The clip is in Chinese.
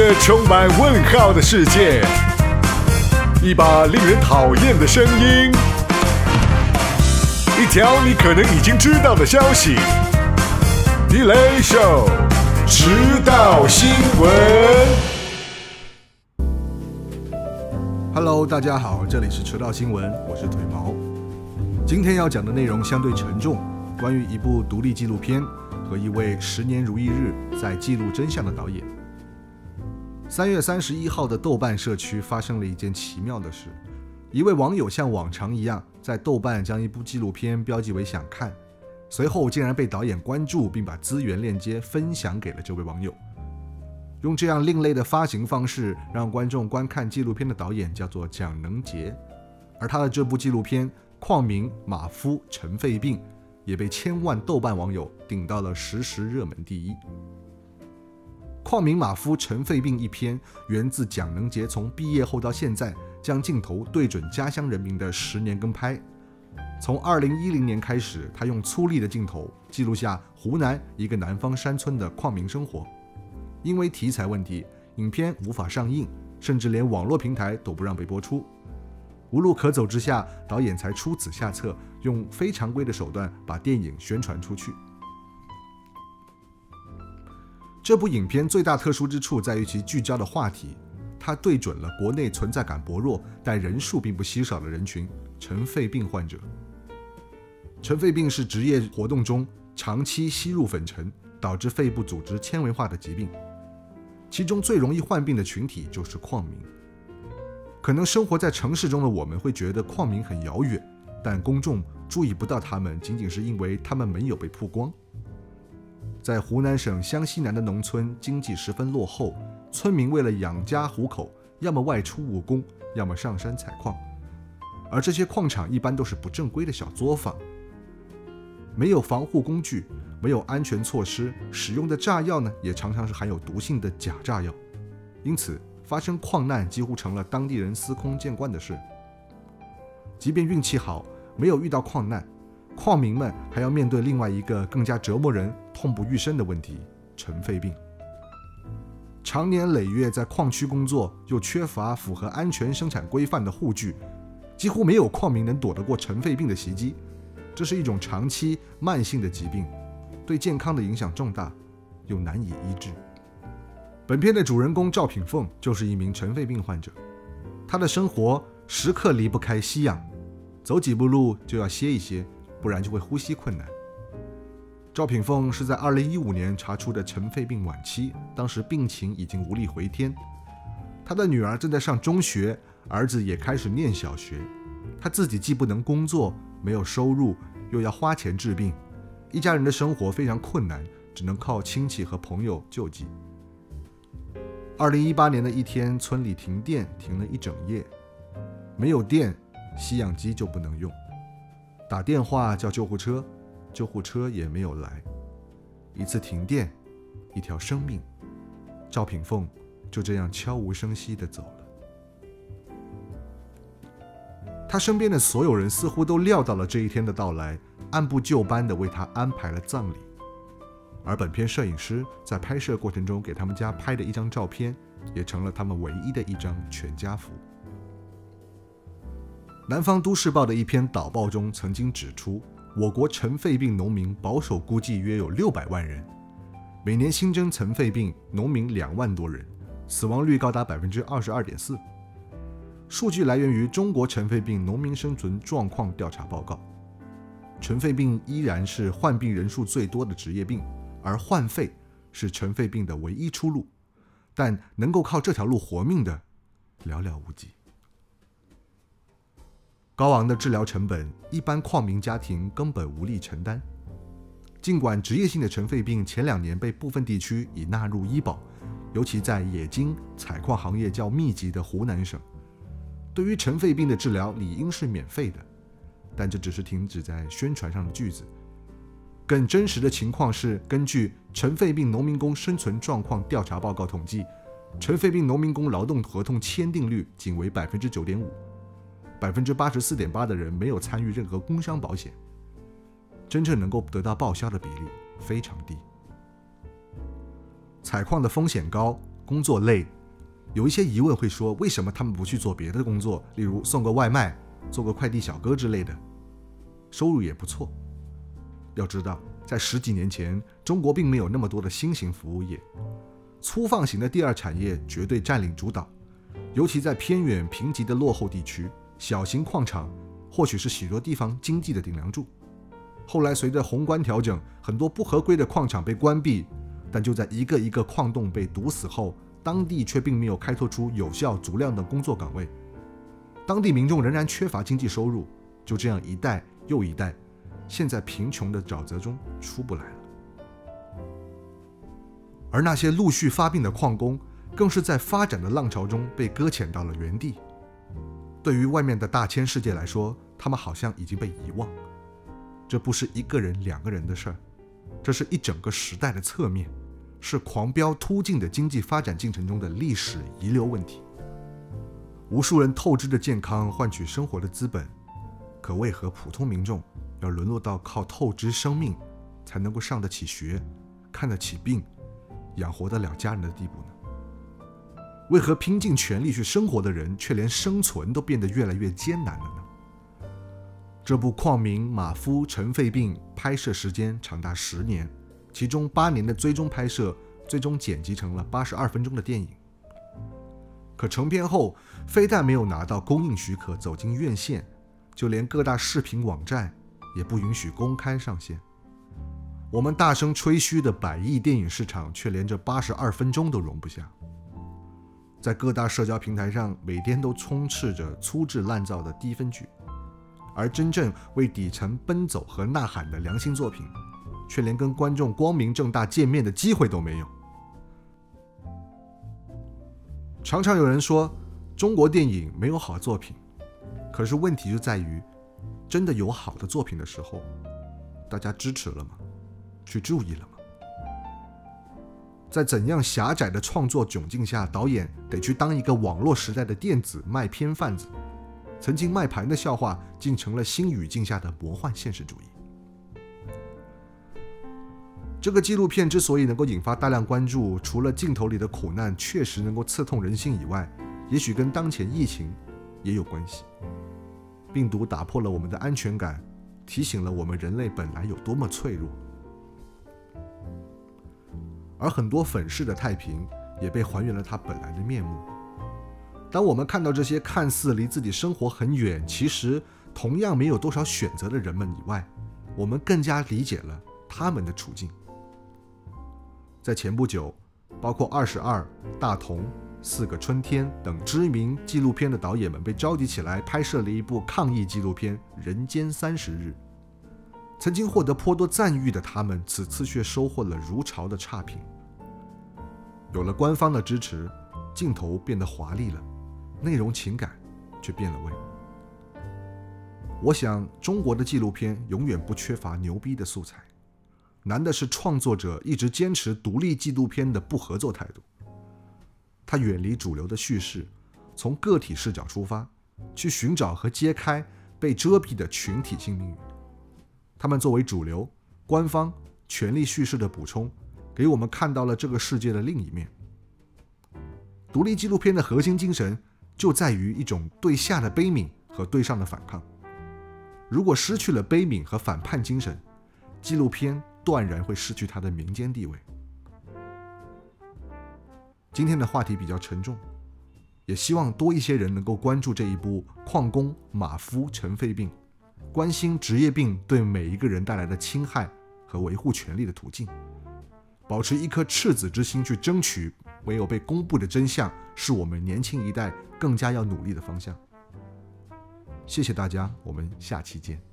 个充满问号的世界，一把令人讨厌的声音，一条你可能已经知道的消息。Delay Show，迟到新闻。Hello，大家好，这里是迟到新闻，我是腿毛。今天要讲的内容相对沉重，关于一部独立纪录片和一位十年如一日在记录真相的导演。三月三十一号的豆瓣社区发生了一件奇妙的事，一位网友像往常一样在豆瓣将一部纪录片标记为想看，随后竟然被导演关注，并把资源链接分享给了这位网友。用这样另类的发行方式让观众观看纪录片的导演叫做蒋能杰，而他的这部纪录片《矿民马夫尘肺病》也被千万豆瓣网友顶到了实时热门第一。矿民马夫尘肺病一篇源自蒋能杰从毕业后到现在将镜头对准家乡人民的十年跟拍。从2010年开始，他用粗粝的镜头记录下湖南一个南方山村的矿民生活。因为题材问题，影片无法上映，甚至连网络平台都不让被播出。无路可走之下，导演才出此下策，用非常规的手段把电影宣传出去。这部影片最大特殊之处在于其聚焦的话题，它对准了国内存在感薄弱但人数并不稀少的人群——尘肺病患者。尘肺病是职业活动中长期吸入粉尘，导致肺部组织纤维化的疾病。其中最容易患病的群体就是矿民。可能生活在城市中的我们会觉得矿民很遥远，但公众注意不到他们，仅仅是因为他们没有被曝光。在湖南省湘西南的农村，经济十分落后，村民为了养家糊口，要么外出务工，要么上山采矿，而这些矿场一般都是不正规的小作坊，没有防护工具。没有安全措施，使用的炸药呢，也常常是含有毒性的假炸药，因此发生矿难几乎成了当地人司空见惯的事。即便运气好，没有遇到矿难，矿民们还要面对另外一个更加折磨人、痛不欲生的问题——尘肺病。常年累月在矿区工作，又缺乏符合安全生产规范的护具，几乎没有矿民能躲得过尘肺病的袭击。这是一种长期慢性的疾病。对健康的影响重大，又难以医治。本片的主人公赵品凤就是一名尘肺病患者，她的生活时刻离不开吸氧，走几步路就要歇一歇，不然就会呼吸困难。赵品凤是在2015年查出的尘肺病晚期，当时病情已经无力回天。她的女儿正在上中学，儿子也开始念小学，她自己既不能工作，没有收入，又要花钱治病。一家人的生活非常困难，只能靠亲戚和朋友救济。二零一八年的一天，村里停电，停了一整夜，没有电，吸氧机就不能用，打电话叫救护车，救护车也没有来。一次停电，一条生命，赵品凤就这样悄无声息地走了。他身边的所有人似乎都料到了这一天的到来。按部就班地为他安排了葬礼，而本片摄影师在拍摄过程中给他们家拍的一张照片，也成了他们唯一的一张全家福。南方都市报的一篇导报中曾经指出，我国尘肺病农民保守估计约有六百万人，每年新增尘肺病农民两万多人，死亡率高达百分之二十二点四。数据来源于《中国尘肺病农民生存状况调查报告》。尘肺病依然是患病人数最多的职业病，而换肺是尘肺病的唯一出路，但能够靠这条路活命的寥寥无几。高昂的治疗成本，一般矿民家庭根本无力承担。尽管职业性的尘肺病前两年被部分地区已纳入医保，尤其在冶金、采矿行业较密集的湖南省，对于尘肺病的治疗理应是免费的。但这只是停止在宣传上的句子。更真实的情况是，根据《尘肺病农民工生存状况调查报告》统计，尘肺病农民工劳动合同签订率仅为百分之九点五，百分之八十四点八的人没有参与任何工伤保险，真正能够得到报销的比例非常低。采矿的风险高，工作累，有一些疑问会说，为什么他们不去做别的工作，例如送个外卖、做个快递小哥之类的，收入也不错。要知道，在十几年前，中国并没有那么多的新型服务业，粗放型的第二产业绝对占领主导，尤其在偏远贫瘠的落后地区，小型矿场或许是许多地方经济的顶梁柱。后来随着宏观调整，很多不合规的矿场被关闭，但就在一个一个矿洞被堵死后，当地却并没有开拓出有效足量的工作岗位，当地民众仍然缺乏经济收入，就这样一代又一代。陷在贫穷的沼泽中出不来了，而那些陆续发病的矿工，更是在发展的浪潮中被搁浅到了原地。对于外面的大千世界来说，他们好像已经被遗忘。这不是一个人、两个人的事儿，这是一整个时代的侧面，是狂飙突进的经济发展进程中的历史遗留问题。无数人透支着健康换取生活的资本，可为何普通民众？要沦落到靠透支生命才能够上得起学、看得起病、养活得了家人的地步呢？为何拼尽全力去生活的人，却连生存都变得越来越艰难了呢？这部《矿民马夫尘肺病》拍摄时间长达十年，其中八年的追踪拍摄，最终剪辑成了八十二分钟的电影。可成片后，非但没有拿到公映许可走进院线，就连各大视频网站。也不允许公开上线。我们大声吹嘘的百亿电影市场，却连这八十二分钟都容不下。在各大社交平台上，每天都充斥着粗制滥造的低分剧，而真正为底层奔走和呐喊的良心作品，却连跟观众光明正大见面的机会都没有。常常有人说，中国电影没有好作品，可是问题就在于。真的有好的作品的时候，大家支持了吗？去注意了？在怎样狭窄的创作窘境下，导演得去当一个网络时代的电子卖片贩子？曾经卖盘的笑话，竟成了新语境下的魔幻现实主义。这个纪录片之所以能够引发大量关注，除了镜头里的苦难确实能够刺痛人心以外，也许跟当前疫情也有关系。病毒打破了我们的安全感，提醒了我们人类本来有多么脆弱。而很多粉饰的太平，也被还原了它本来的面目。当我们看到这些看似离自己生活很远，其实同样没有多少选择的人们以外，我们更加理解了他们的处境。在前不久，包括二十二、大同。四个春天等知名纪录片的导演们被召集起来，拍摄了一部抗疫纪录片《人间三十日》。曾经获得颇多赞誉的他们，此次却收获了如潮的差评。有了官方的支持，镜头变得华丽了，内容情感却变了味。我想，中国的纪录片永远不缺乏牛逼的素材，难的是创作者一直坚持独立纪录片的不合作态度。他远离主流的叙事，从个体视角出发，去寻找和揭开被遮蔽的群体性命运。他们作为主流、官方、权力叙事的补充，给我们看到了这个世界的另一面。独立纪录片的核心精神就在于一种对下的悲悯和对上的反抗。如果失去了悲悯和反叛精神，纪录片断然会失去它的民间地位。今天的话题比较沉重，也希望多一些人能够关注这一部矿工马夫尘肺病，关心职业病对每一个人带来的侵害和维护权利的途径，保持一颗赤子之心去争取唯有被公布的真相，是我们年轻一代更加要努力的方向。谢谢大家，我们下期见。